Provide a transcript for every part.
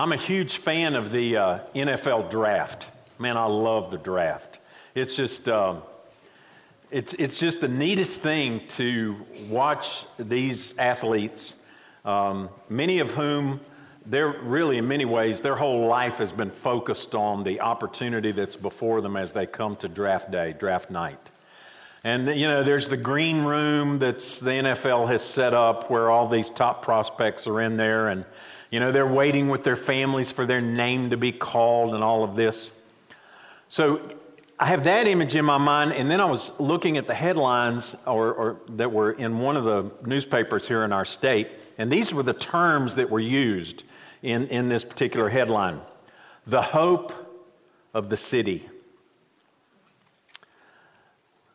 I'm a huge fan of the uh, NFL draft. Man, I love the draft. It's just, um, it's, it's just the neatest thing to watch these athletes, um, many of whom they're really, in many ways, their whole life has been focused on the opportunity that's before them as they come to draft day, draft night. And, you know, there's the green room that's the NFL has set up where all these top prospects are in there. And, you know, they're waiting with their families for their name to be called and all of this. So I have that image in my mind, and then I was looking at the headlines or, or, that were in one of the newspapers here in our state, and these were the terms that were used in, in this particular headline The hope of the city.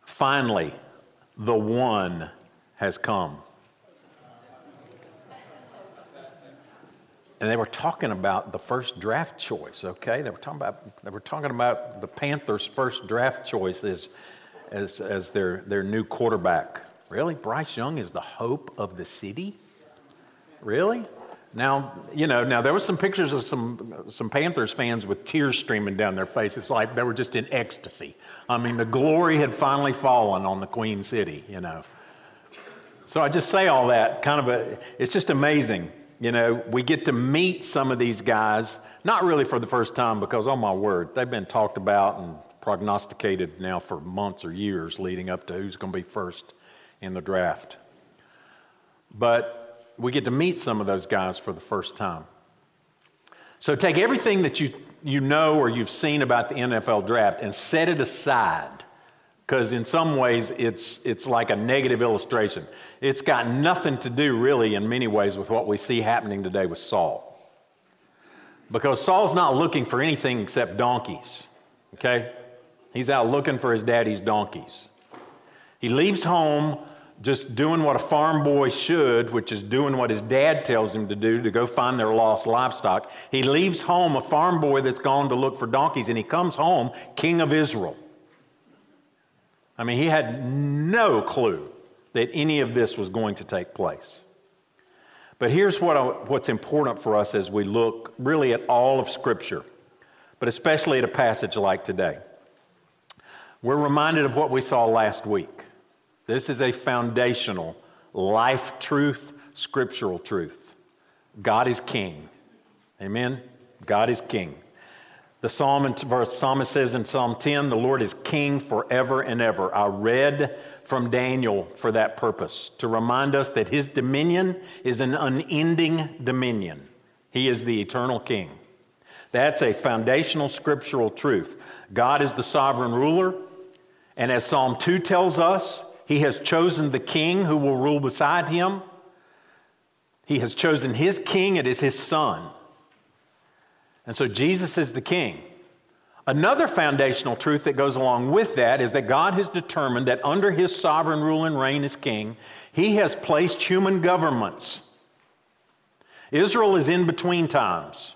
Finally, the one has come. And they were talking about the first draft choice. Okay, they were talking about they were talking about the Panthers' first draft choice as as, as their their new quarterback. Really, Bryce Young is the hope of the city. Really? Now, you know, now there was some pictures of some some Panthers fans with tears streaming down their faces, like they were just in ecstasy. I mean, the glory had finally fallen on the Queen City, you know. So I just say all that kind of a it's just amazing you know, we get to meet some of these guys, not really for the first time, because, oh my word, they've been talked about and prognosticated now for months or years leading up to who's going to be first in the draft. But we get to meet some of those guys for the first time. So take everything that you, you know or you've seen about the NFL draft and set it aside because in some ways it's, it's like a negative illustration. It's got nothing to do, really, in many ways, with what we see happening today with Saul. Because Saul's not looking for anything except donkeys, okay? He's out looking for his daddy's donkeys. He leaves home just doing what a farm boy should, which is doing what his dad tells him to do to go find their lost livestock. He leaves home a farm boy that's gone to look for donkeys, and he comes home king of Israel. I mean, he had no clue that any of this was going to take place. But here's what I, what's important for us as we look really at all of Scripture, but especially at a passage like today. We're reminded of what we saw last week. This is a foundational, life truth, scriptural truth. God is king. Amen? God is king. The psalmist says in Psalm 10, the Lord is king forever and ever. I read from Daniel for that purpose, to remind us that his dominion is an unending dominion. He is the eternal king. That's a foundational scriptural truth. God is the sovereign ruler, and as Psalm 2 tells us, he has chosen the king who will rule beside him. He has chosen his king, it is his son. And so Jesus is the king. Another foundational truth that goes along with that is that God has determined that under his sovereign rule and reign as king, he has placed human governments. Israel is in between times.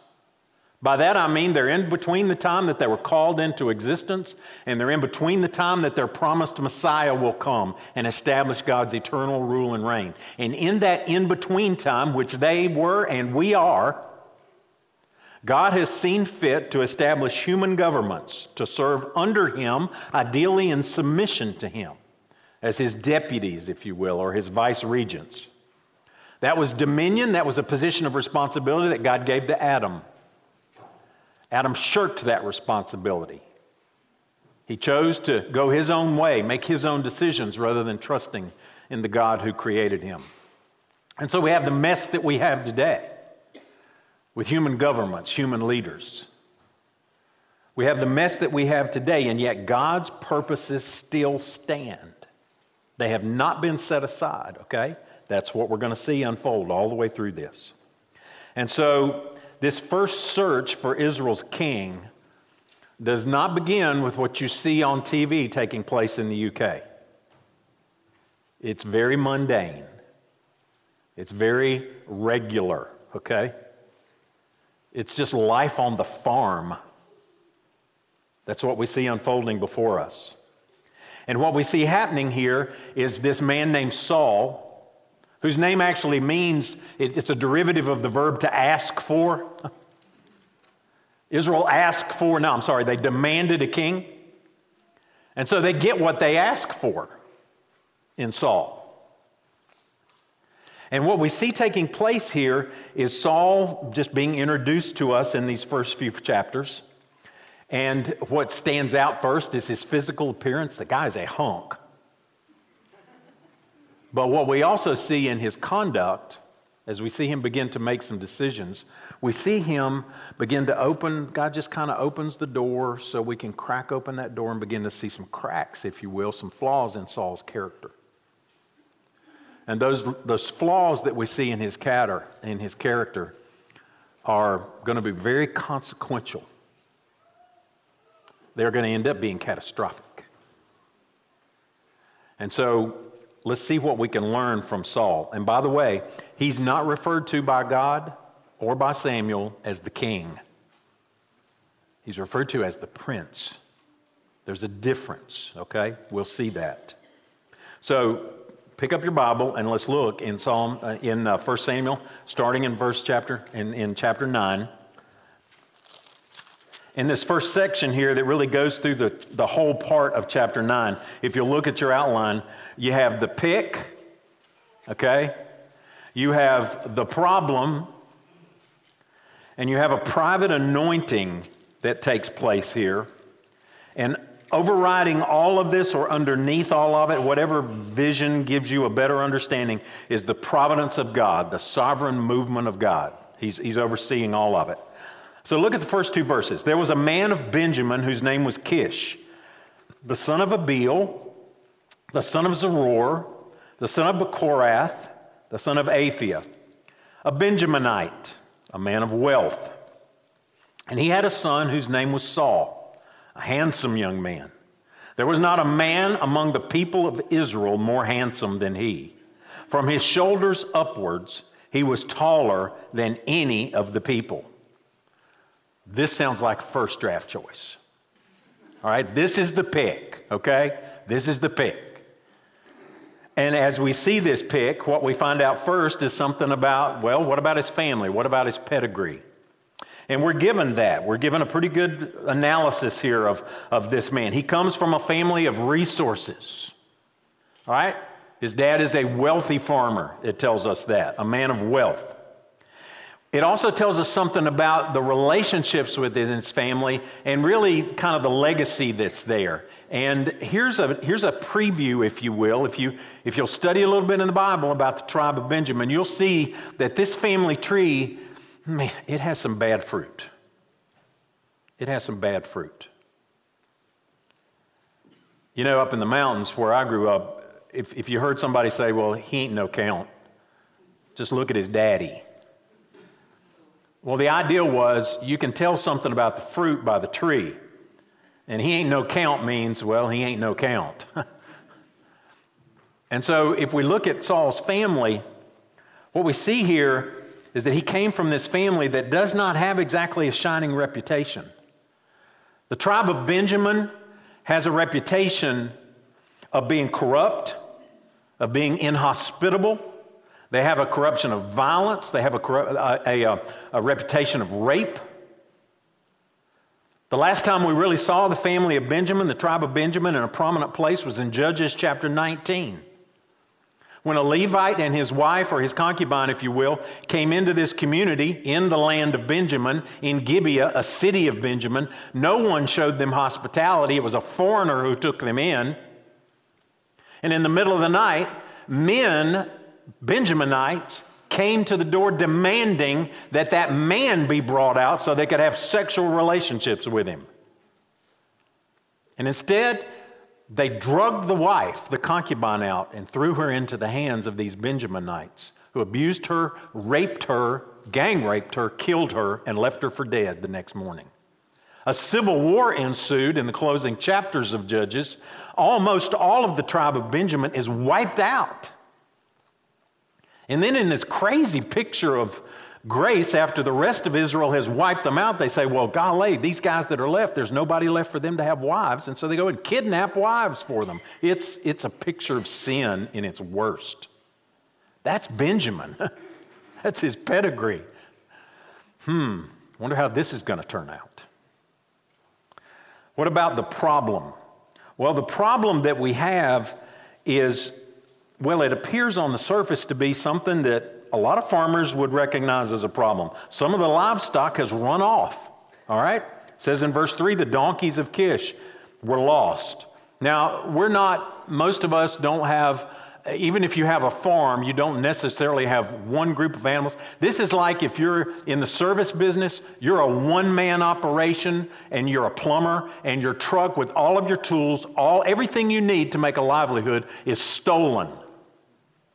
By that I mean they're in between the time that they were called into existence and they're in between the time that their promised Messiah will come and establish God's eternal rule and reign. And in that in between time, which they were and we are, God has seen fit to establish human governments to serve under him, ideally in submission to him, as his deputies, if you will, or his vice regents. That was dominion, that was a position of responsibility that God gave to Adam. Adam shirked that responsibility. He chose to go his own way, make his own decisions rather than trusting in the God who created him. And so we have the mess that we have today with human governments, human leaders. We have the mess that we have today, and yet God's purposes still stand. They have not been set aside, okay? That's what we're going to see unfold all the way through this. And so, this first search for Israel's king does not begin with what you see on TV taking place in the UK. It's very mundane, it's very regular, okay? It's just life on the farm. That's what we see unfolding before us. And what we see happening here is this man named Saul, whose name actually means it's a derivative of the verb to ask for. Israel asked for, no, I'm sorry, they demanded a king. And so they get what they ask for in Saul. And what we see taking place here is Saul just being introduced to us in these first few chapters. And what stands out first is his physical appearance. The guy's a hunk. But what we also see in his conduct, as we see him begin to make some decisions, we see him begin to open, God just kind of opens the door so we can crack open that door and begin to see some cracks, if you will, some flaws in Saul's character. And those, those flaws that we see in his, catter, in his character are going to be very consequential. They're going to end up being catastrophic. And so let's see what we can learn from Saul. And by the way, he's not referred to by God or by Samuel as the king, he's referred to as the prince. There's a difference, okay? We'll see that. So pick up your Bible and let's look in Psalm uh, in uh, 1 Samuel, starting in verse chapter in, in chapter 9. In this first section here that really goes through the, the whole part of chapter 9, if you look at your outline, you have the pick, okay? You have the problem, and you have a private anointing that takes place here. And Overriding all of this or underneath all of it, whatever vision gives you a better understanding, is the providence of God, the sovereign movement of God. He's, he's overseeing all of it. So look at the first two verses. There was a man of Benjamin whose name was Kish, the son of Abiel, the son of Zeror, the son of Bechorath, the son of Aphiah, a Benjaminite, a man of wealth. And he had a son whose name was Saul a handsome young man. There was not a man among the people of Israel more handsome than he. From his shoulders upwards, he was taller than any of the people. This sounds like first draft choice. All right, this is the pick, okay? This is the pick. And as we see this pick, what we find out first is something about, well, what about his family? What about his pedigree? And we're given that. We're given a pretty good analysis here of, of this man. He comes from a family of resources. All right? His dad is a wealthy farmer, it tells us that, a man of wealth. It also tells us something about the relationships within his family and really kind of the legacy that's there. And here's a, here's a preview, if you will. If, you, if you'll study a little bit in the Bible about the tribe of Benjamin, you'll see that this family tree man, it has some bad fruit. It has some bad fruit. You know, up in the mountains where I grew up, if, if you heard somebody say, well, he ain't no count, just look at his daddy. Well, the idea was you can tell something about the fruit by the tree. And he ain't no count means, well, he ain't no count. and so if we look at Saul's family, what we see here is that he came from this family that does not have exactly a shining reputation. The tribe of Benjamin has a reputation of being corrupt, of being inhospitable. They have a corruption of violence, they have a, a, a, a reputation of rape. The last time we really saw the family of Benjamin, the tribe of Benjamin, in a prominent place was in Judges chapter 19. When a Levite and his wife, or his concubine, if you will, came into this community in the land of Benjamin, in Gibeah, a city of Benjamin, no one showed them hospitality. It was a foreigner who took them in. And in the middle of the night, men, Benjaminites, came to the door demanding that that man be brought out so they could have sexual relationships with him. And instead, they drugged the wife, the concubine, out and threw her into the hands of these Benjaminites who abused her, raped her, gang raped her, killed her, and left her for dead the next morning. A civil war ensued in the closing chapters of Judges. Almost all of the tribe of Benjamin is wiped out. And then, in this crazy picture of grace after the rest of Israel has wiped them out, they say, well, golly, these guys that are left, there's nobody left for them to have wives. And so they go and kidnap wives for them. It's, it's a picture of sin in its worst. That's Benjamin. That's his pedigree. Hmm, wonder how this is going to turn out. What about the problem? Well, the problem that we have is, well, it appears on the surface to be something that a lot of farmers would recognize as a problem. Some of the livestock has run off, all right? It says in verse 3 the donkeys of Kish were lost. Now, we're not, most of us don't have even if you have a farm, you don't necessarily have one group of animals. This is like if you're in the service business, you're a one man operation and you're a plumber and your truck with all of your tools, all everything you need to make a livelihood is stolen.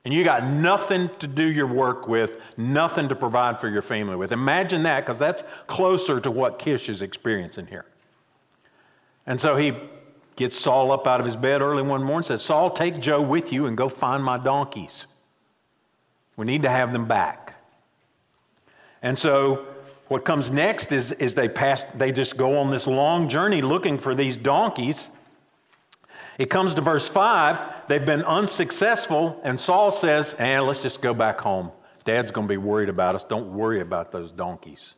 And you got nothing to do your work with, nothing to provide for your family with. Imagine that because that's closer to what Kish is experiencing here. And so he gets Saul up out of his bed early one morning and says, Saul, take Joe with you and go find my donkeys. We need to have them back. And so what comes next is, is they pass, they just go on this long journey looking for these donkeys. It comes to verse 5. They've been unsuccessful, and Saul says, eh, let's just go back home. Dad's going to be worried about us. Don't worry about those donkeys.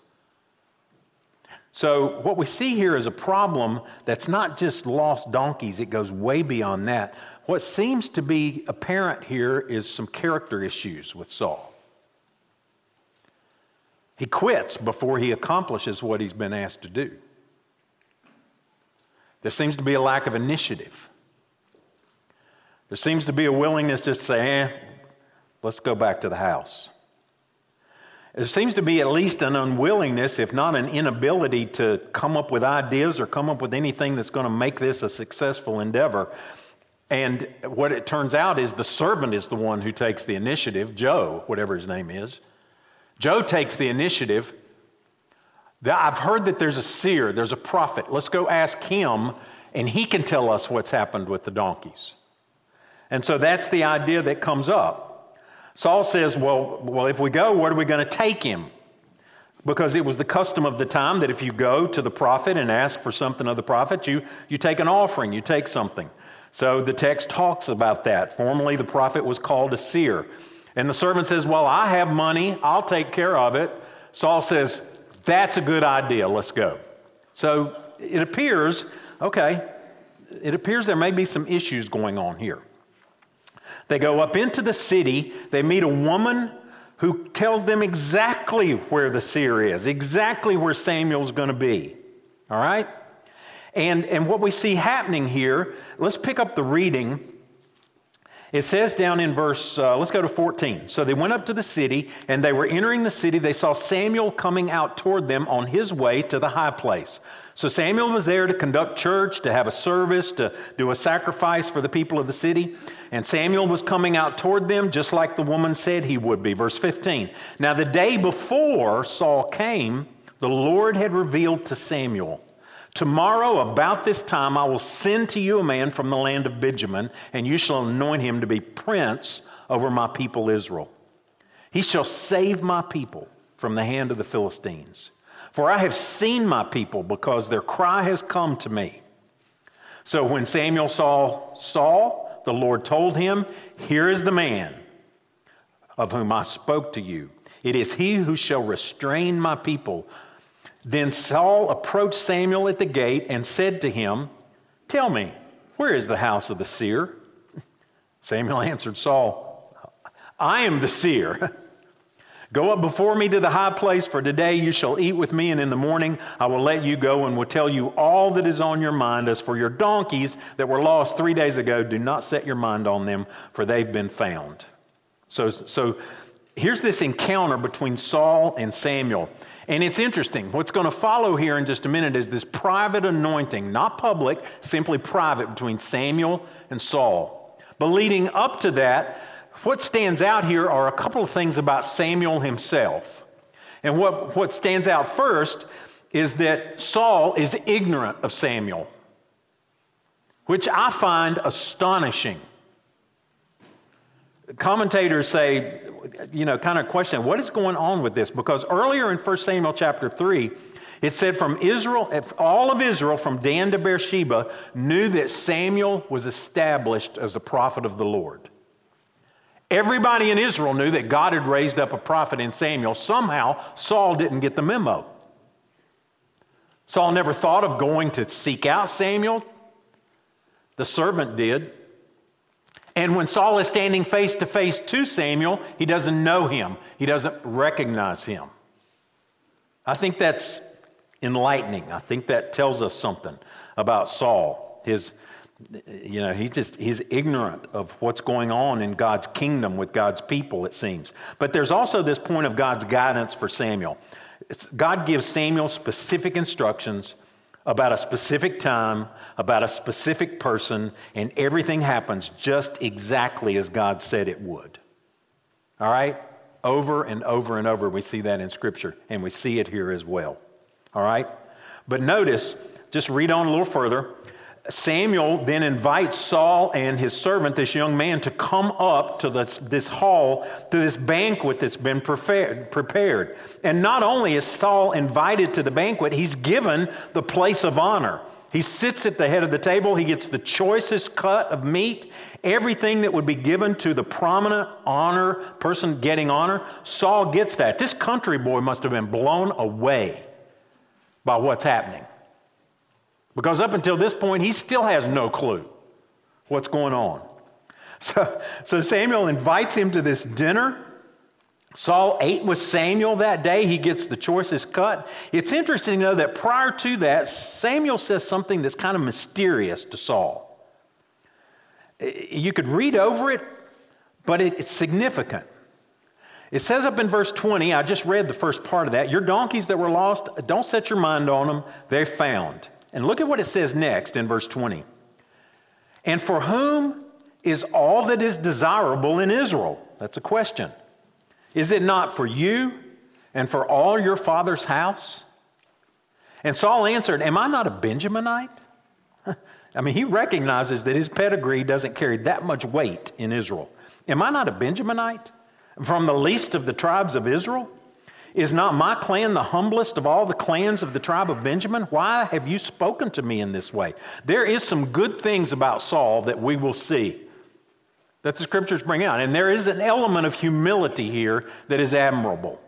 So, what we see here is a problem that's not just lost donkeys, it goes way beyond that. What seems to be apparent here is some character issues with Saul. He quits before he accomplishes what he's been asked to do. There seems to be a lack of initiative. There seems to be a willingness just to say, eh, let's go back to the house. There seems to be at least an unwillingness, if not an inability, to come up with ideas or come up with anything that's going to make this a successful endeavor. And what it turns out is the servant is the one who takes the initiative, Joe, whatever his name is. Joe takes the initiative. I've heard that there's a seer, there's a prophet. Let's go ask him, and he can tell us what's happened with the donkeys. And so that's the idea that comes up. Saul says, well, well, if we go, where are we going to take him? Because it was the custom of the time that if you go to the prophet and ask for something of the prophet, you, you take an offering, you take something. So the text talks about that. Formerly, the prophet was called a seer. And the servant says, Well, I have money, I'll take care of it. Saul says, That's a good idea, let's go. So it appears, okay, it appears there may be some issues going on here. They go up into the city, they meet a woman who tells them exactly where the seer is, exactly where Samuel's going to be. All right? And, and what we see happening here, let's pick up the reading. It says down in verse, uh, let's go to 14. So they went up to the city, and they were entering the city. They saw Samuel coming out toward them on his way to the high place. So Samuel was there to conduct church, to have a service, to do a sacrifice for the people of the city. And Samuel was coming out toward them just like the woman said he would be. Verse 15. Now, the day before Saul came, the Lord had revealed to Samuel, Tomorrow, about this time, I will send to you a man from the land of Benjamin, and you shall anoint him to be prince over my people Israel. He shall save my people from the hand of the Philistines. For I have seen my people because their cry has come to me. So when Samuel saw Saul, the Lord told him, Here is the man of whom I spoke to you. It is he who shall restrain my people. Then Saul approached Samuel at the gate and said to him, Tell me, where is the house of the seer? Samuel answered Saul, I am the seer. Go up before me to the high place, for today you shall eat with me, and in the morning I will let you go and will tell you all that is on your mind. As for your donkeys that were lost three days ago, do not set your mind on them, for they've been found. So, so here's this encounter between Saul and Samuel. And it's interesting. What's going to follow here in just a minute is this private anointing, not public, simply private between Samuel and Saul. But leading up to that, what stands out here are a couple of things about Samuel himself. And what, what stands out first is that Saul is ignorant of Samuel, which I find astonishing. Commentators say, you know, kind of question, what is going on with this? Because earlier in 1 Samuel chapter 3, it said from Israel, all of Israel from Dan to Beersheba knew that Samuel was established as a prophet of the Lord. Everybody in Israel knew that God had raised up a prophet in Samuel. Somehow, Saul didn't get the memo. Saul never thought of going to seek out Samuel. The servant did. And when Saul is standing face to face to Samuel, he doesn't know him, he doesn't recognize him. I think that's enlightening. I think that tells us something about Saul. His, you know, he just he's ignorant of what's going on in God's kingdom with God's people, it seems. But there's also this point of God's guidance for Samuel. It's, God gives Samuel specific instructions about a specific time, about a specific person, and everything happens just exactly as God said it would. All right? Over and over and over, we see that in Scripture, and we see it here as well. All right? But notice, just read on a little further. Samuel then invites Saul and his servant, this young man, to come up to this, this hall, to this banquet that's been prepared. And not only is Saul invited to the banquet, he's given the place of honor. He sits at the head of the table. He gets the choicest cut of meat, everything that would be given to the prominent honor person getting honor. Saul gets that. This country boy must have been blown away by what's happening. Because up until this point, he still has no clue what's going on. So, so Samuel invites him to this dinner. Saul ate with Samuel that day. He gets the choicest cut. It's interesting, though, that prior to that, Samuel says something that's kind of mysterious to Saul. You could read over it, but it's significant. It says up in verse 20, I just read the first part of that. Your donkeys that were lost, don't set your mind on them, they're found. And look at what it says next in verse 20. And for whom is all that is desirable in Israel? That's a question. Is it not for you and for all your father's house? And Saul answered, Am I not a Benjaminite? I mean, he recognizes that his pedigree doesn't carry that much weight in Israel. Am I not a Benjaminite? From the least of the tribes of Israel? Is not my clan the humblest of all the clans of the tribe of Benjamin? Why have you spoken to me in this way? There is some good things about Saul that we will see that the scriptures bring out. And there is an element of humility here that is admirable.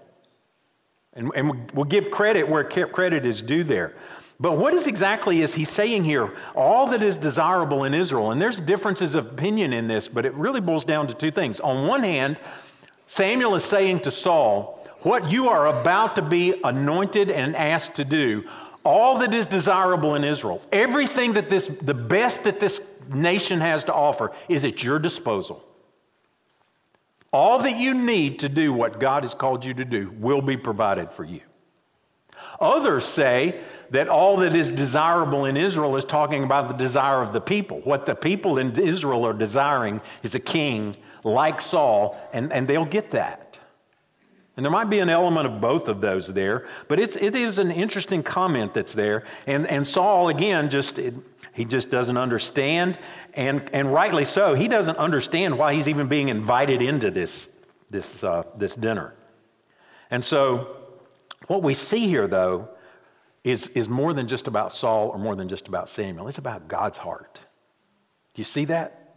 And, and we'll give credit where credit is due there. But what is exactly is he saying here? All that is desirable in Israel, and there's differences of opinion in this, but it really boils down to two things. On one hand, Samuel is saying to Saul, what you are about to be anointed and asked to do, all that is desirable in Israel, everything that this, the best that this nation has to offer is at your disposal. All that you need to do what God has called you to do will be provided for you. Others say that all that is desirable in Israel is talking about the desire of the people. What the people in Israel are desiring is a king like Saul, and, and they'll get that. And there might be an element of both of those there, but it's, it is an interesting comment that's there. And, and Saul, again, just it, he just doesn't understand, and, and rightly so. He doesn't understand why he's even being invited into this, this, uh, this dinner. And so, what we see here, though, is, is more than just about Saul or more than just about Samuel. It's about God's heart. Do you see that?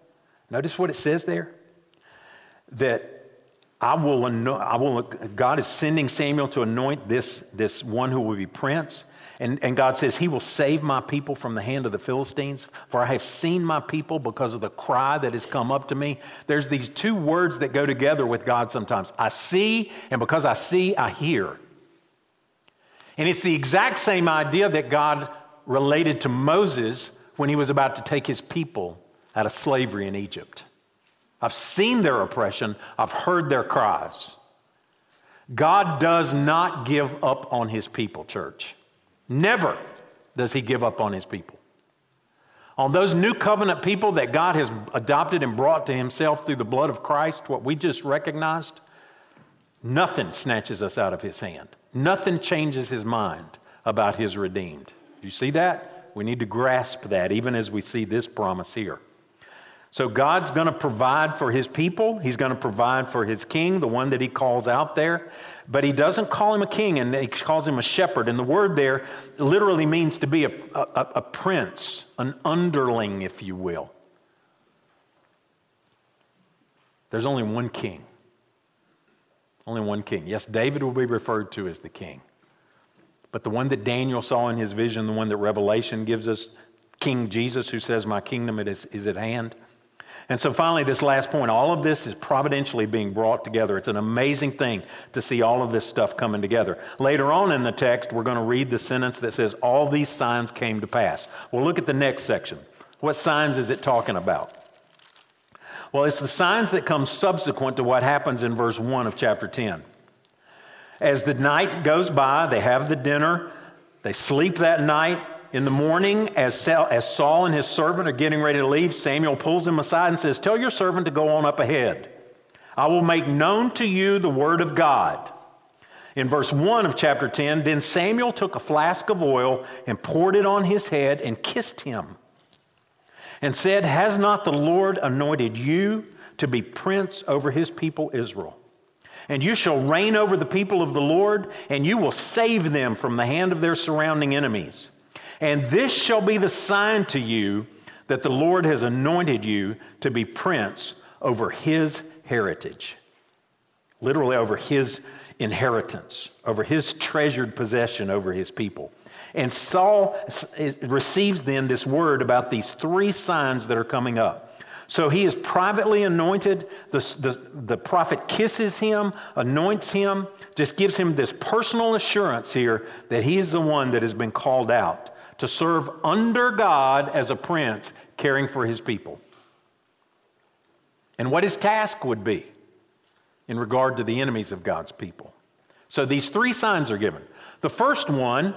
Notice what it says there? That I will, I will, God is sending Samuel to anoint this, this one who will be prince. And, and God says, He will save my people from the hand of the Philistines, for I have seen my people because of the cry that has come up to me. There's these two words that go together with God sometimes I see, and because I see, I hear. And it's the exact same idea that God related to Moses when he was about to take his people out of slavery in Egypt. I've seen their oppression, I've heard their cries. God does not give up on his people, church. Never does he give up on his people. On those new covenant people that God has adopted and brought to himself through the blood of Christ, what we just recognized, nothing snatches us out of his hand. Nothing changes his mind about his redeemed. You see that? We need to grasp that even as we see this promise here. So God's going to provide for his people. He's going to provide for his king, the one that he calls out there. But he doesn't call him a king, and he calls him a shepherd. And the word there literally means to be a, a, a prince, an underling, if you will. There's only one king. Only one king. Yes, David will be referred to as the king. But the one that Daniel saw in his vision, the one that Revelation gives us, King Jesus, who says, My kingdom is, is at hand. And so finally, this last point all of this is providentially being brought together. It's an amazing thing to see all of this stuff coming together. Later on in the text, we're going to read the sentence that says, All these signs came to pass. Well, look at the next section. What signs is it talking about? Well, it's the signs that come subsequent to what happens in verse 1 of chapter 10. As the night goes by, they have the dinner, they sleep that night. In the morning, as Saul and his servant are getting ready to leave, Samuel pulls them aside and says, Tell your servant to go on up ahead. I will make known to you the word of God. In verse 1 of chapter 10, then Samuel took a flask of oil and poured it on his head and kissed him and said, Has not the Lord anointed you to be prince over his people Israel? And you shall reign over the people of the Lord, and you will save them from the hand of their surrounding enemies. And this shall be the sign to you that the Lord has anointed you to be prince over his heritage. Literally, over his inheritance, over his treasured possession over his people. And Saul receives then this word about these three signs that are coming up. So he is privately anointed. The, the, the, prophet kisses him, anoints him, just gives him this personal assurance here that he is the one that has been called out to serve under God as a prince, caring for his people. And what his task would be in regard to the enemies of God's people. So these three signs are given. The first one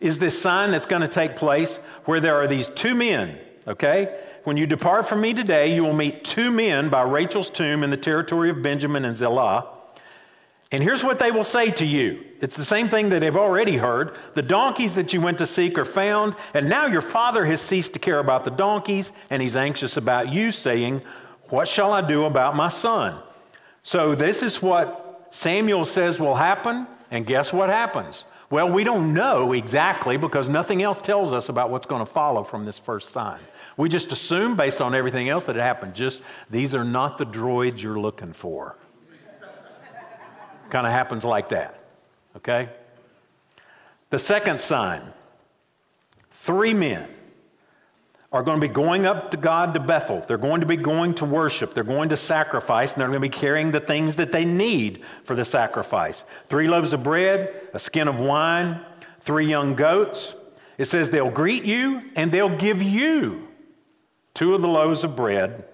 is this sign that's going to take place where there are these two men, okay? When you depart from me today, you will meet two men by Rachel's tomb in the territory of Benjamin and Zelah. And here's what they will say to you. It's the same thing that they've already heard. The donkeys that you went to seek are found, and now your father has ceased to care about the donkeys, and he's anxious about you, saying, What shall I do about my son? So, this is what Samuel says will happen, and guess what happens? Well, we don't know exactly because nothing else tells us about what's going to follow from this first sign. We just assume, based on everything else, that it happened. Just these are not the droids you're looking for. Kind of happens like that. Okay? The second sign three men are going to be going up to God to Bethel. They're going to be going to worship. They're going to sacrifice, and they're going to be carrying the things that they need for the sacrifice three loaves of bread, a skin of wine, three young goats. It says they'll greet you and they'll give you two of the loaves of bread.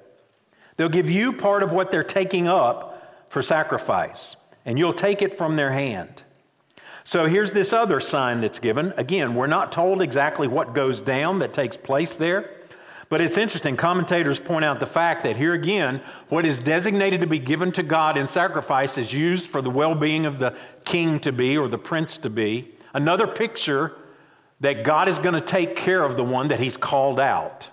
They'll give you part of what they're taking up for sacrifice, and you'll take it from their hand. So here's this other sign that's given. Again, we're not told exactly what goes down that takes place there. But it's interesting. Commentators point out the fact that here again, what is designated to be given to God in sacrifice is used for the well being of the king to be or the prince to be. Another picture that God is going to take care of the one that he's called out.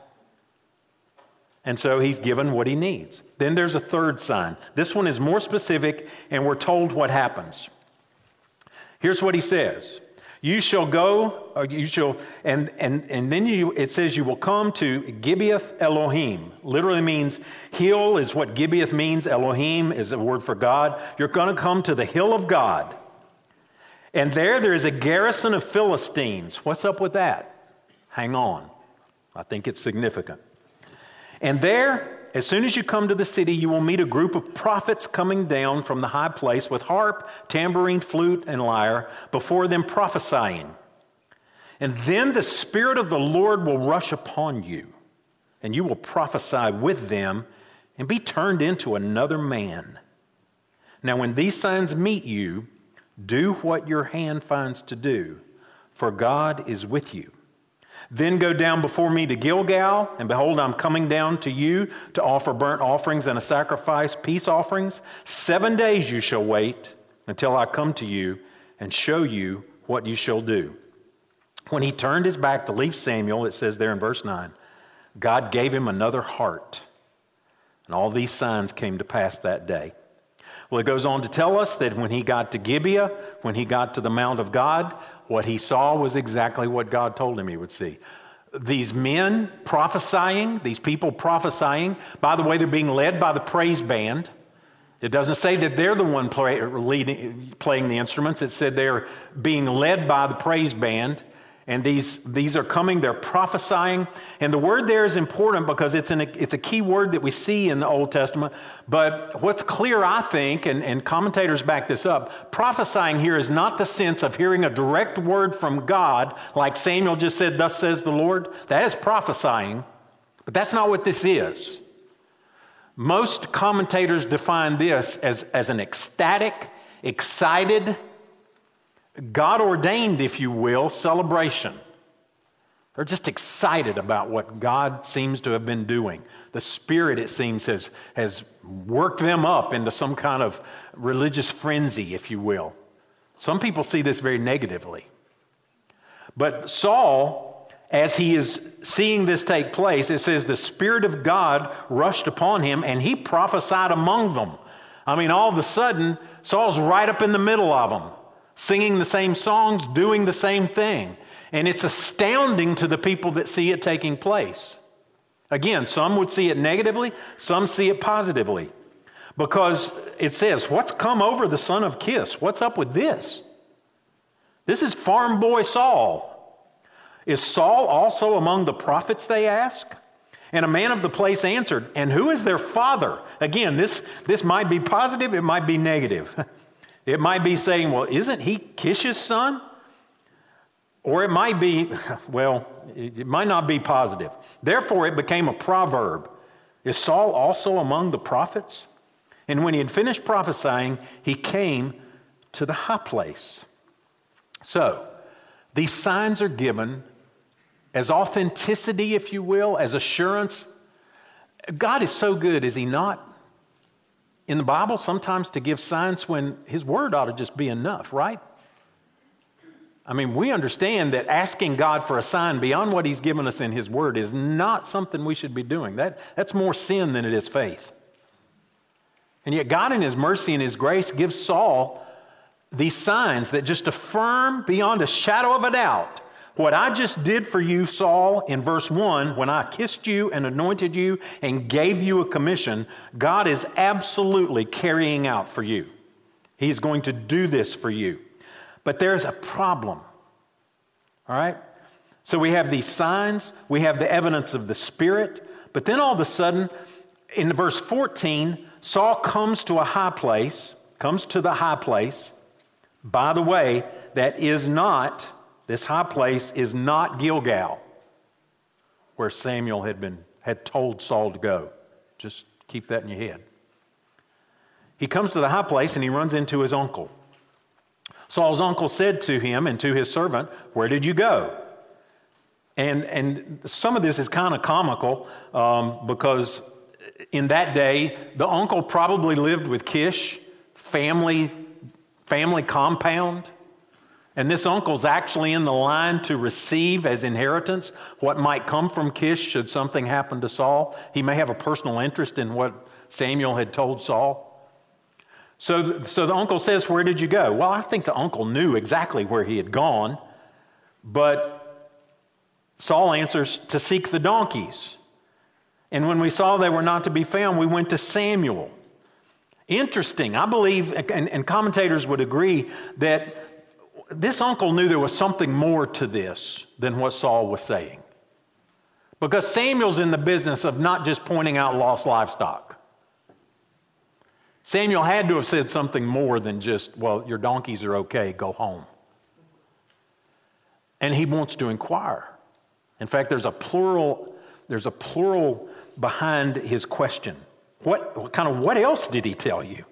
And so he's given what he needs. Then there's a third sign. This one is more specific, and we're told what happens. Here's what he says. You shall go, or you shall, and, and, and then you, it says you will come to Gibeath Elohim. Literally means hill is what Gibeath means. Elohim is a word for God. You're going to come to the hill of God. And there, there is a garrison of Philistines. What's up with that? Hang on. I think it's significant. And there, as soon as you come to the city, you will meet a group of prophets coming down from the high place with harp, tambourine, flute, and lyre, before them prophesying. And then the Spirit of the Lord will rush upon you, and you will prophesy with them and be turned into another man. Now, when these signs meet you, do what your hand finds to do, for God is with you. Then go down before me to Gilgal, and behold, I'm coming down to you to offer burnt offerings and a sacrifice, peace offerings. Seven days you shall wait until I come to you and show you what you shall do. When he turned his back to leave Samuel, it says there in verse 9, God gave him another heart. And all these signs came to pass that day. Well, it goes on to tell us that when he got to Gibeah, when he got to the Mount of God, what he saw was exactly what God told him he would see. These men prophesying, these people prophesying. By the way, they're being led by the praise band. It doesn't say that they're the one play, leading, playing the instruments. It said they're being led by the praise band. And these, these are coming, they're prophesying. And the word there is important because it's, an, it's a key word that we see in the Old Testament. But what's clear, I think, and, and commentators back this up, prophesying here is not the sense of hearing a direct word from God, like Samuel just said, Thus says the Lord. That is prophesying. But that's not what this is. Most commentators define this as, as an ecstatic, excited, God ordained, if you will, celebration. They're just excited about what God seems to have been doing. The Spirit, it seems, has, has worked them up into some kind of religious frenzy, if you will. Some people see this very negatively. But Saul as he is seeing this take place, it says the Spirit of God rushed upon him and he prophesied among them. I mean, all of a sudden, Saul's right up in the middle of them, singing the same songs, doing the same thing. And it's astounding to the people that see it taking place. Again, some would see it negatively, some see it positively. Because it says, What's come over the son of Kish? What's up with this? This is farm boy Saul. Is Saul also among the prophets, they ask? And a man of the place answered, And who is their father? Again, this, this might be positive, it might be negative. It might be saying, Well, isn't he Kish's son? Or it might be, well, it might not be positive. Therefore, it became a proverb Is Saul also among the prophets? And when he had finished prophesying, he came to the high place. So, these signs are given as authenticity, if you will, as assurance. God is so good, is He not? In the Bible, sometimes to give signs when His Word ought to just be enough, right? I mean, we understand that asking God for a sign beyond what He's given us in His Word is not something we should be doing. That, that's more sin than it is faith. And yet, God, in His mercy and His grace, gives Saul these signs that just affirm beyond a shadow of a doubt what I just did for you, Saul, in verse 1, when I kissed you and anointed you and gave you a commission, God is absolutely carrying out for you. He's going to do this for you. But there's a problem. All right? So we have these signs, we have the evidence of the Spirit, but then all of a sudden, in verse 14, Saul comes to a high place, comes to the high place. By the way, that is not this high place is not Gilgal, where Samuel had, been, had told Saul to go. Just keep that in your head. He comes to the high place and he runs into his uncle. Saul's uncle said to him and to his servant, Where did you go? And, and some of this is kind of comical um, because in that day, the uncle probably lived with Kish, family, family compound. And this uncle's actually in the line to receive as inheritance what might come from Kish should something happen to Saul. He may have a personal interest in what Samuel had told Saul. So, so the uncle says, Where did you go? Well, I think the uncle knew exactly where he had gone, but Saul answers, To seek the donkeys. And when we saw they were not to be found, we went to Samuel. Interesting. I believe, and, and commentators would agree, that this uncle knew there was something more to this than what Saul was saying. Because Samuel's in the business of not just pointing out lost livestock. Samuel had to have said something more than just, well, your donkeys are okay, go home. And he wants to inquire. In fact, there's a plural, there's a plural behind his question. What, what kind of what else did he tell you?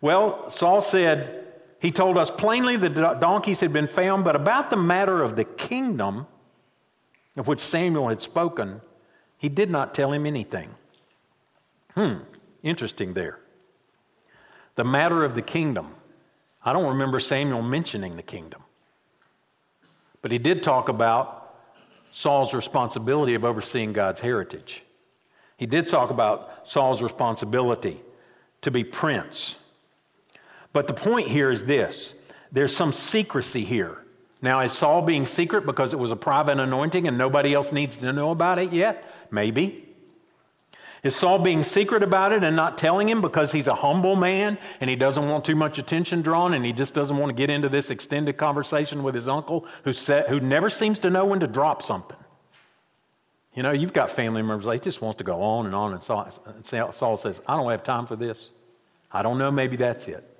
Well, Saul said, he told us plainly the donkeys had been found, but about the matter of the kingdom of which Samuel had spoken, he did not tell him anything. Hmm, interesting there. The matter of the kingdom. I don't remember Samuel mentioning the kingdom. But he did talk about Saul's responsibility of overseeing God's heritage. He did talk about Saul's responsibility to be prince but the point here is this there's some secrecy here. Now, is Saul being secret because it was a private anointing and nobody else needs to know about it yet? Maybe. Is Saul being secret about it and not telling him because he's a humble man and he doesn't want too much attention drawn and he just doesn't want to get into this extended conversation with his uncle who, said, who never seems to know when to drop something? You know, you've got family members, they just want to go on and on. And Saul, Saul says, I don't have time for this. I don't know, maybe that's it.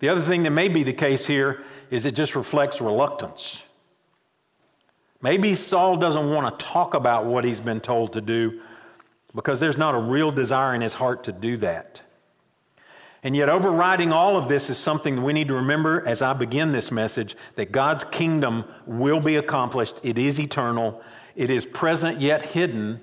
The other thing that may be the case here is it just reflects reluctance. Maybe Saul doesn't want to talk about what he's been told to do because there's not a real desire in his heart to do that. And yet, overriding all of this is something we need to remember as I begin this message that God's kingdom will be accomplished. It is eternal, it is present yet hidden.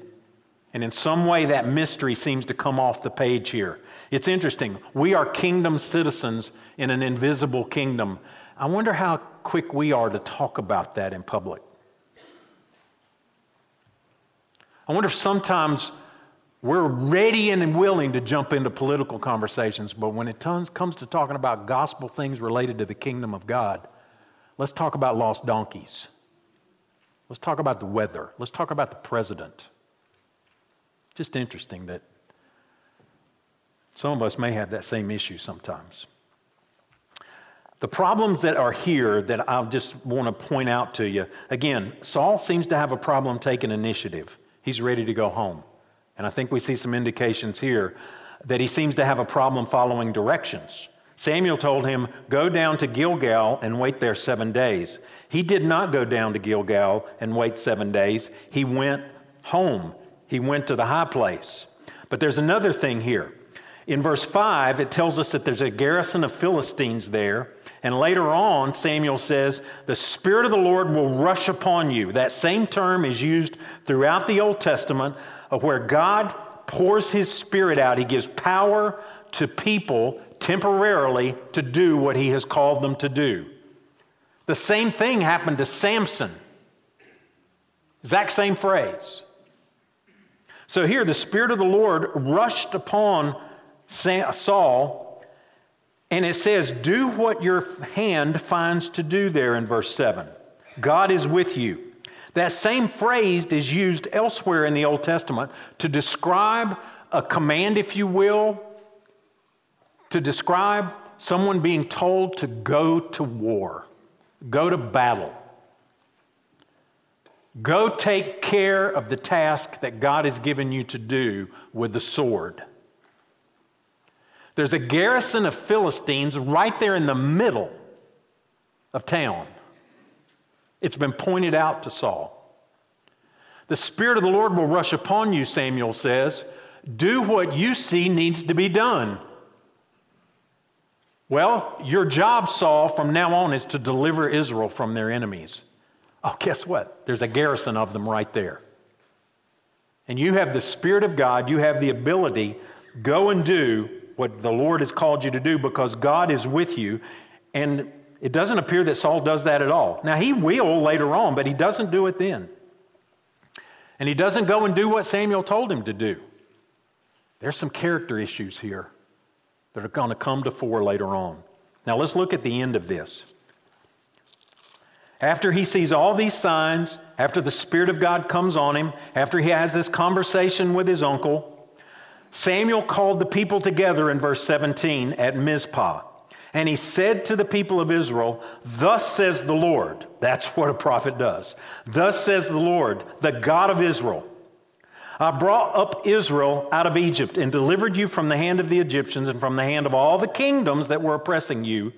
And in some way, that mystery seems to come off the page here. It's interesting. We are kingdom citizens in an invisible kingdom. I wonder how quick we are to talk about that in public. I wonder if sometimes we're ready and willing to jump into political conversations, but when it comes to talking about gospel things related to the kingdom of God, let's talk about lost donkeys. Let's talk about the weather. Let's talk about the president. Just interesting that some of us may have that same issue sometimes. The problems that are here that I just want to point out to you again, Saul seems to have a problem taking initiative he's ready to go home. And I think we see some indications here that he seems to have a problem following directions. Samuel told him, Go down to Gilgal and wait there seven days. He did not go down to Gilgal and wait seven days. He went home, he went to the high place. But there's another thing here. In verse 5, it tells us that there's a garrison of Philistines there. And later on, Samuel says, The Spirit of the Lord will rush upon you. That same term is used throughout the Old Testament of where God pours His Spirit out. He gives power to people temporarily to do what He has called them to do. The same thing happened to Samson. Exact same phrase. So here, the Spirit of the Lord rushed upon Saul, and it says, Do what your hand finds to do there in verse 7. God is with you. That same phrase is used elsewhere in the Old Testament to describe a command, if you will, to describe someone being told to go to war, go to battle. Go take care of the task that God has given you to do with the sword. There's a garrison of Philistines right there in the middle of town. It's been pointed out to Saul. The Spirit of the Lord will rush upon you, Samuel says. Do what you see needs to be done. Well, your job, Saul, from now on is to deliver Israel from their enemies. Oh, guess what? There's a garrison of them right there. And you have the Spirit of God, you have the ability, go and do what the Lord has called you to do because God is with you. And it doesn't appear that Saul does that at all. Now, he will later on, but he doesn't do it then. And he doesn't go and do what Samuel told him to do. There's some character issues here that are going to come to fore later on. Now, let's look at the end of this. After he sees all these signs, after the Spirit of God comes on him, after he has this conversation with his uncle, Samuel called the people together in verse 17 at Mizpah. And he said to the people of Israel, Thus says the Lord. That's what a prophet does. Thus says the Lord, the God of Israel. I brought up Israel out of Egypt and delivered you from the hand of the Egyptians and from the hand of all the kingdoms that were oppressing you.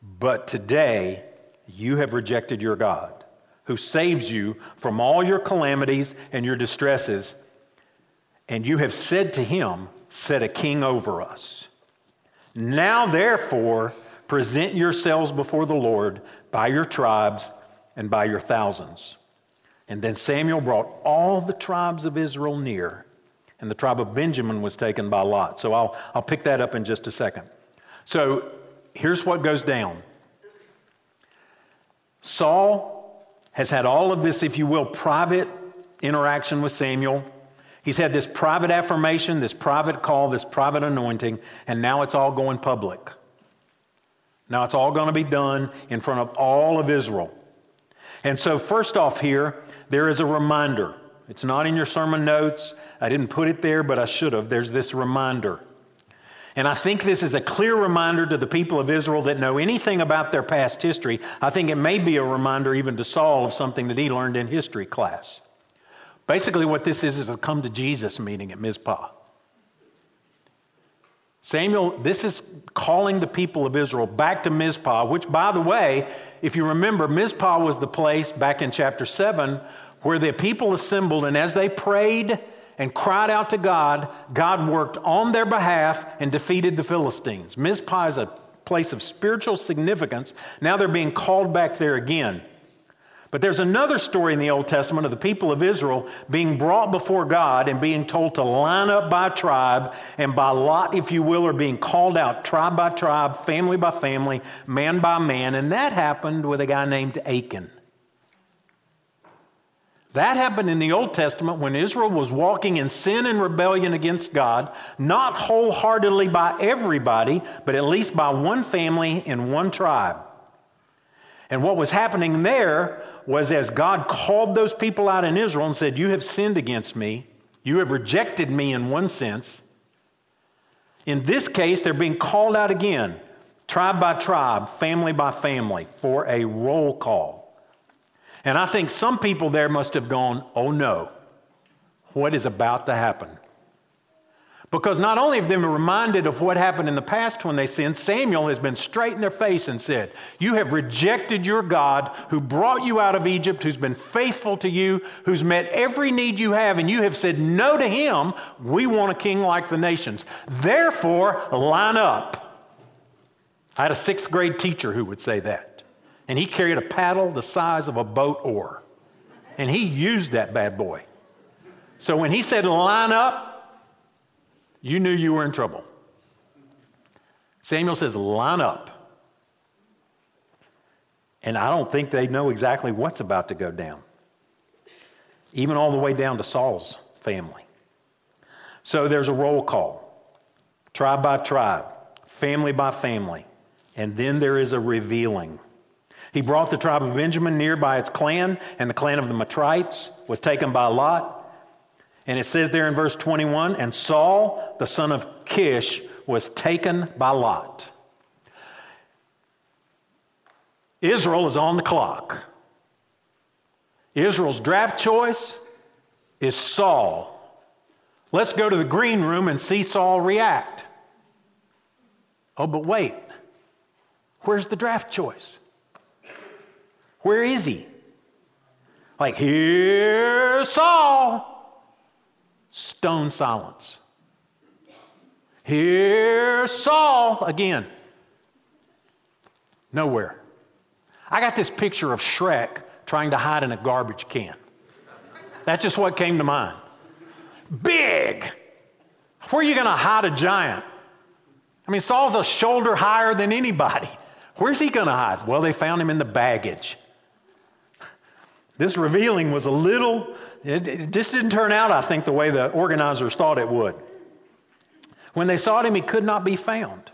But today you have rejected your God, who saves you from all your calamities and your distresses and you have said to him, Set a king over us. Now, therefore, present yourselves before the Lord by your tribes and by your thousands. And then Samuel brought all the tribes of Israel near, and the tribe of Benjamin was taken by Lot. So I'll, I'll pick that up in just a second. So here's what goes down Saul has had all of this, if you will, private interaction with Samuel. He's had this private affirmation, this private call, this private anointing, and now it's all going public. Now it's all going to be done in front of all of Israel. And so, first off, here, there is a reminder. It's not in your sermon notes. I didn't put it there, but I should have. There's this reminder. And I think this is a clear reminder to the people of Israel that know anything about their past history. I think it may be a reminder even to Saul of something that he learned in history class. Basically, what this is is a come to Jesus meeting at Mizpah. Samuel, this is calling the people of Israel back to Mizpah, which, by the way, if you remember, Mizpah was the place back in chapter 7 where the people assembled, and as they prayed and cried out to God, God worked on their behalf and defeated the Philistines. Mizpah is a place of spiritual significance. Now they're being called back there again. But there's another story in the Old Testament of the people of Israel being brought before God and being told to line up by tribe and by lot, if you will, or being called out tribe by tribe, family by family, man by man. And that happened with a guy named Achan. That happened in the Old Testament when Israel was walking in sin and rebellion against God, not wholeheartedly by everybody, but at least by one family in one tribe. And what was happening there was as God called those people out in Israel and said, You have sinned against me, you have rejected me in one sense. In this case, they're being called out again, tribe by tribe, family by family, for a roll call. And I think some people there must have gone, Oh no, what is about to happen? Because not only have they been reminded of what happened in the past when they sinned, Samuel has been straight in their face and said, You have rejected your God who brought you out of Egypt, who's been faithful to you, who's met every need you have, and you have said no to him. We want a king like the nations. Therefore, line up. I had a sixth grade teacher who would say that. And he carried a paddle the size of a boat oar. And he used that bad boy. So when he said line up, you knew you were in trouble. Samuel says, line up. And I don't think they know exactly what's about to go down, even all the way down to Saul's family. So there's a roll call, tribe by tribe, family by family, and then there is a revealing. He brought the tribe of Benjamin near by its clan, and the clan of the Matrites was taken by Lot. And it says there in verse 21 and Saul, the son of Kish, was taken by Lot. Israel is on the clock. Israel's draft choice is Saul. Let's go to the green room and see Saul react. Oh, but wait. Where's the draft choice? Where is he? Like, here's Saul stone silence. Here's Saul again. Nowhere. I got this picture of Shrek trying to hide in a garbage can. That's just what came to mind. Big. Where are you going to hide a giant? I mean, Saul's a shoulder higher than anybody. Where's he going to hide? Well, they found him in the baggage. This revealing was a little, it, it, just didn't turn out, I think, the way the organizers thought it would. When they sought him, he could not be found.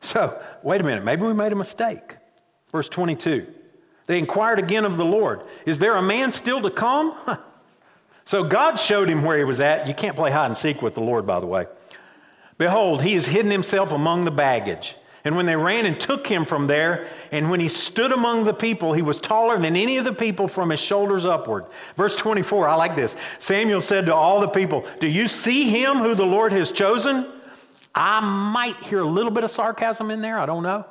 So, wait a minute, maybe we made a mistake. Verse 22. They inquired again of the Lord, Is there a man still to come? so God showed him where he was at. You can't play hide and seek with the Lord, by the way. Behold, he has hidden himself among the baggage. And when they ran and took him from there, and when he stood among the people, he was taller than any of the people from his shoulders upward. Verse 24, I like this. Samuel said to all the people, Do you see him who the Lord has chosen? I might hear a little bit of sarcasm in there. I don't know.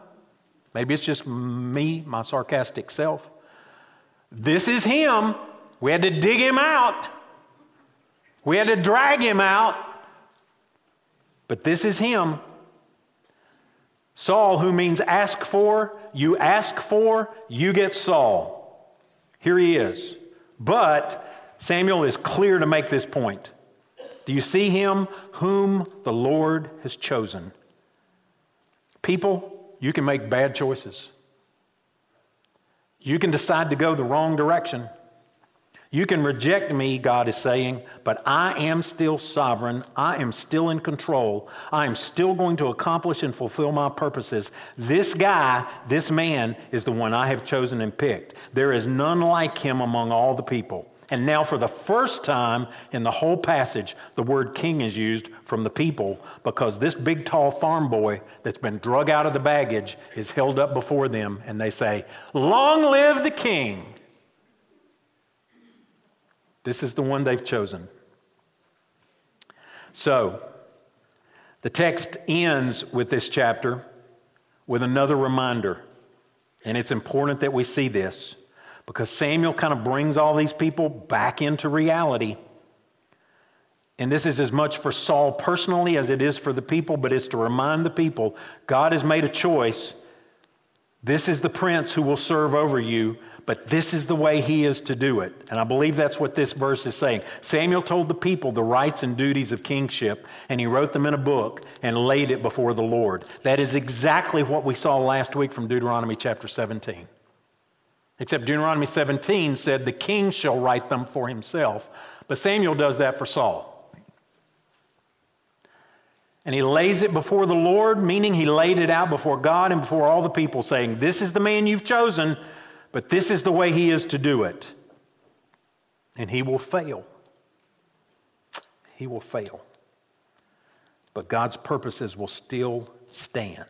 Maybe it's just me, my sarcastic self. This is him. We had to dig him out, we had to drag him out. But this is him. Saul, who means ask for, you ask for, you get Saul. Here he is. But Samuel is clear to make this point. Do you see him whom the Lord has chosen? People, you can make bad choices. You can decide to go the wrong direction. You can reject me, God is saying, but I am still sovereign. I am still in control. I am still going to accomplish and fulfill my purposes. This guy, this man, is the one I have chosen and picked. There is none like him among all the people. And now, for the first time in the whole passage, the word king is used from the people because this big, tall farm boy that's been drug out of the baggage is held up before them, and they say, Long live the king! This is the one they've chosen. So, the text ends with this chapter with another reminder. And it's important that we see this because Samuel kind of brings all these people back into reality. And this is as much for Saul personally as it is for the people, but it's to remind the people God has made a choice. This is the prince who will serve over you, but this is the way he is to do it. And I believe that's what this verse is saying. Samuel told the people the rights and duties of kingship, and he wrote them in a book and laid it before the Lord. That is exactly what we saw last week from Deuteronomy chapter 17. Except Deuteronomy 17 said the king shall write them for himself. But Samuel does that for Saul. And he lays it before the Lord, meaning he laid it out before God and before all the people, saying, This is the man you've chosen, but this is the way he is to do it. And he will fail. He will fail. But God's purposes will still stand.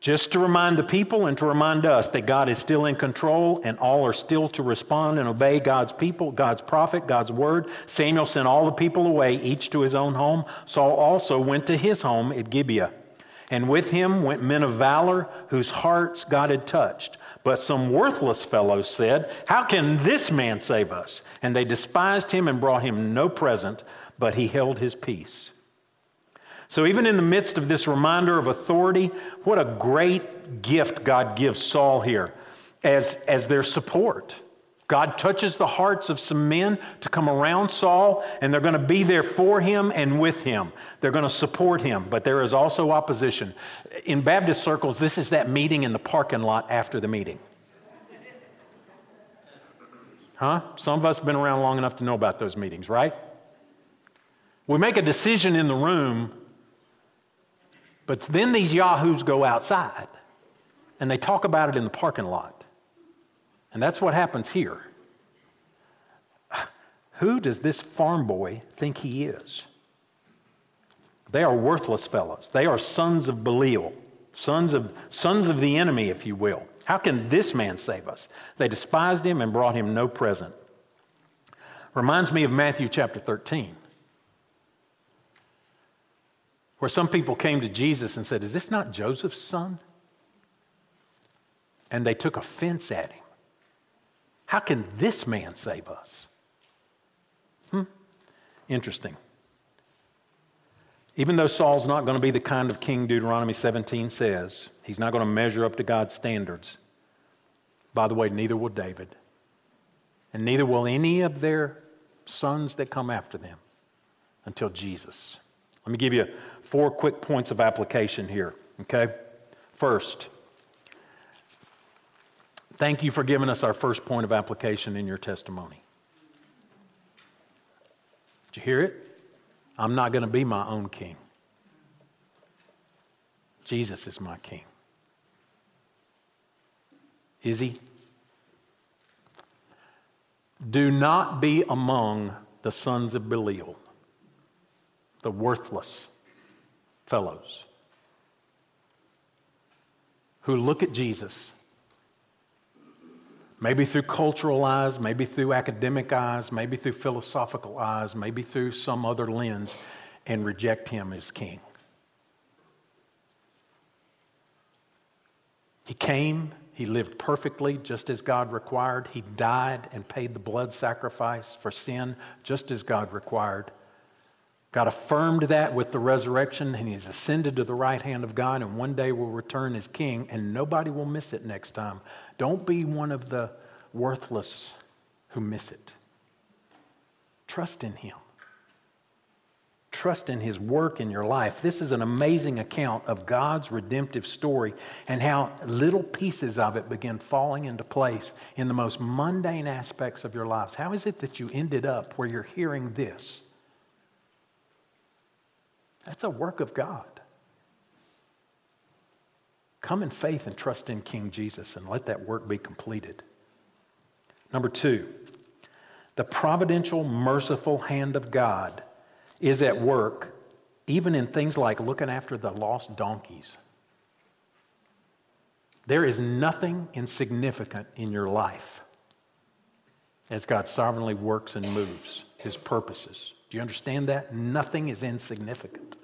Just to remind the people and to remind us that God is still in control and all are still to respond and obey God's people, God's prophet, God's word. Samuel sent all the people away, each to his own home. Saul also went to his home at Gibeah. And with him went men of valor whose hearts God had touched. But some worthless fellows said, How can this man save us? And they despised him and brought him no present, but he held his peace. So, even in the midst of this reminder of authority, what a great gift God gives Saul here as, as their support. God touches the hearts of some men to come around Saul, and they're going to be there for him and with him. They're going to support him, but there is also opposition. In Baptist circles, this is that meeting in the parking lot after the meeting. Huh? Some of us have been around long enough to know about those meetings, right? We make a decision in the room, but then these yahoos go outside and they talk about it in the parking lot. And that's what happens here. Who does this farm boy think he is? They are worthless fellows. They are sons of Belial, sons of, sons of the enemy, if you will. How can this man save us? They despised him and brought him no present. Reminds me of Matthew chapter 13, where some people came to Jesus and said, Is this not Joseph's son? And they took offense at him. How can this man save us? Hmm? Interesting. Even though Saul's not going to be the kind of king Deuteronomy 17 says, he's not going to measure up to God's standards. By the way, neither will David. And neither will any of their sons that come after them until Jesus. Let me give you four quick points of application here, okay? First, Thank you for giving us our first point of application in your testimony. Did you hear it? I'm not going to be my own king. Jesus is my king. Is he? Do not be among the sons of Belial, the worthless fellows who look at Jesus Maybe through cultural eyes, maybe through academic eyes, maybe through philosophical eyes, maybe through some other lens, and reject him as king. He came, he lived perfectly just as God required. He died and paid the blood sacrifice for sin just as God required. God affirmed that with the resurrection, and he's ascended to the right hand of God, and one day will return as king, and nobody will miss it next time. Don't be one of the worthless who miss it. Trust in him. Trust in his work in your life. This is an amazing account of God's redemptive story and how little pieces of it begin falling into place in the most mundane aspects of your lives. How is it that you ended up where you're hearing this? That's a work of God. Come in faith and trust in King Jesus and let that work be completed. Number two, The providential, merciful hand of God is at work even in things like looking after the lost donkeys. There is nothing insignificant in your life as God sovereignly works and moves his purposes. Do you understand that? Nothing is insignificant.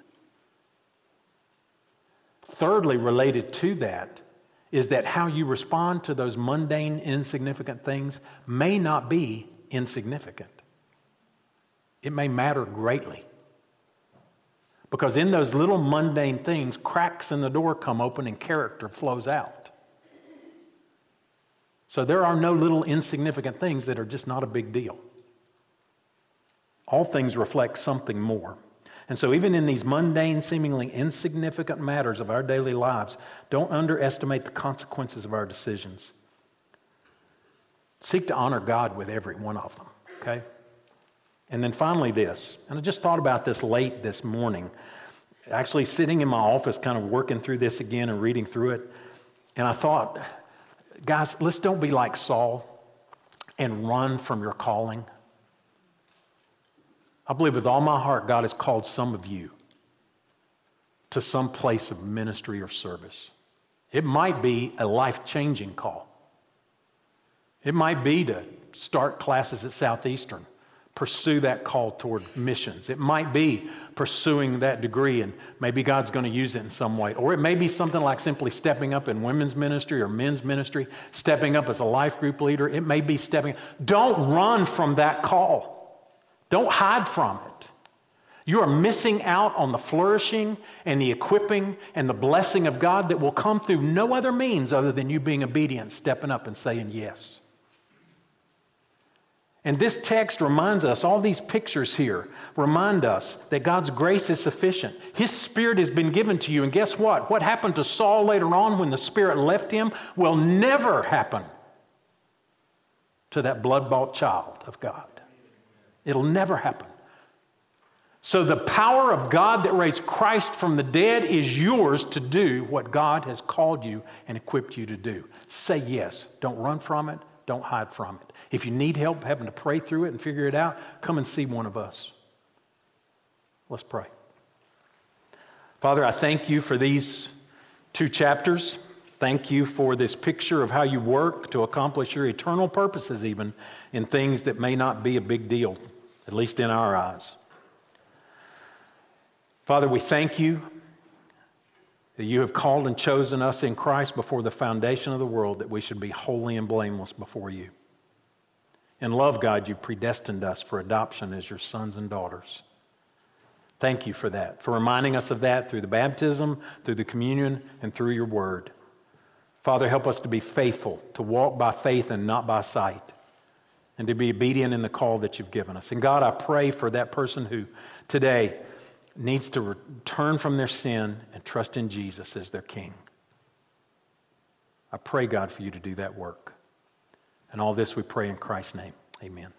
Thirdly, related to that, is that how you respond to those mundane, insignificant things may not be insignificant. It may matter greatly. Because in those little mundane things, cracks in the door come open and character flows out. So there are no little insignificant things that are just not a big deal. All things reflect something more. And so, even in these mundane, seemingly insignificant matters of our daily lives, don't underestimate the consequences of our decisions. Seek to honor God with every one of them, okay? And then finally, this, and I just thought about this late this morning, actually sitting in my office, kind of working through this again and reading through it. And I thought, guys, let's don't be like Saul and run from your calling. I believe with all my heart, God has called some of you to some place of ministry or service. It might be a life changing call. It might be to start classes at Southeastern, pursue that call toward missions. It might be pursuing that degree, and maybe God's going to use it in some way. Or it may be something like simply stepping up in women's ministry or men's ministry, stepping up as a life group leader. It may be stepping. Don't run from that call. Don't hide from it. You are missing out on the flourishing and the equipping and the blessing of God that will come through no other means other than you being obedient, stepping up and saying yes. And this text reminds us, all these pictures here remind us that God's grace is sufficient. His Spirit has been given to you. And guess what? What happened to Saul later on when the Spirit left him will never happen to that blood bought child of God. It'll never happen. So, the power of God that raised Christ from the dead is yours to do what God has called you and equipped you to do. Say yes. Don't run from it. Don't hide from it. If you need help having to pray through it and figure it out, come and see one of us. Let's pray. Father, I thank you for these two chapters. Thank you for this picture of how you work to accomplish your eternal purposes, even in things that may not be a big deal at least in our eyes. Father, we thank you that you have called and chosen us in Christ before the foundation of the world that we should be holy and blameless before you. In love, God, you've predestined us for adoption as your sons and daughters. Thank you for that, for reminding us of that through the baptism, through the communion, and through your word. Father, help us to be faithful, to walk by faith and not by sight and to be obedient in the call that you've given us. And God, I pray for that person who today needs to return from their sin and trust in Jesus as their King. I pray, God, for you to do that work. And all this we pray in Christ's name. Amen.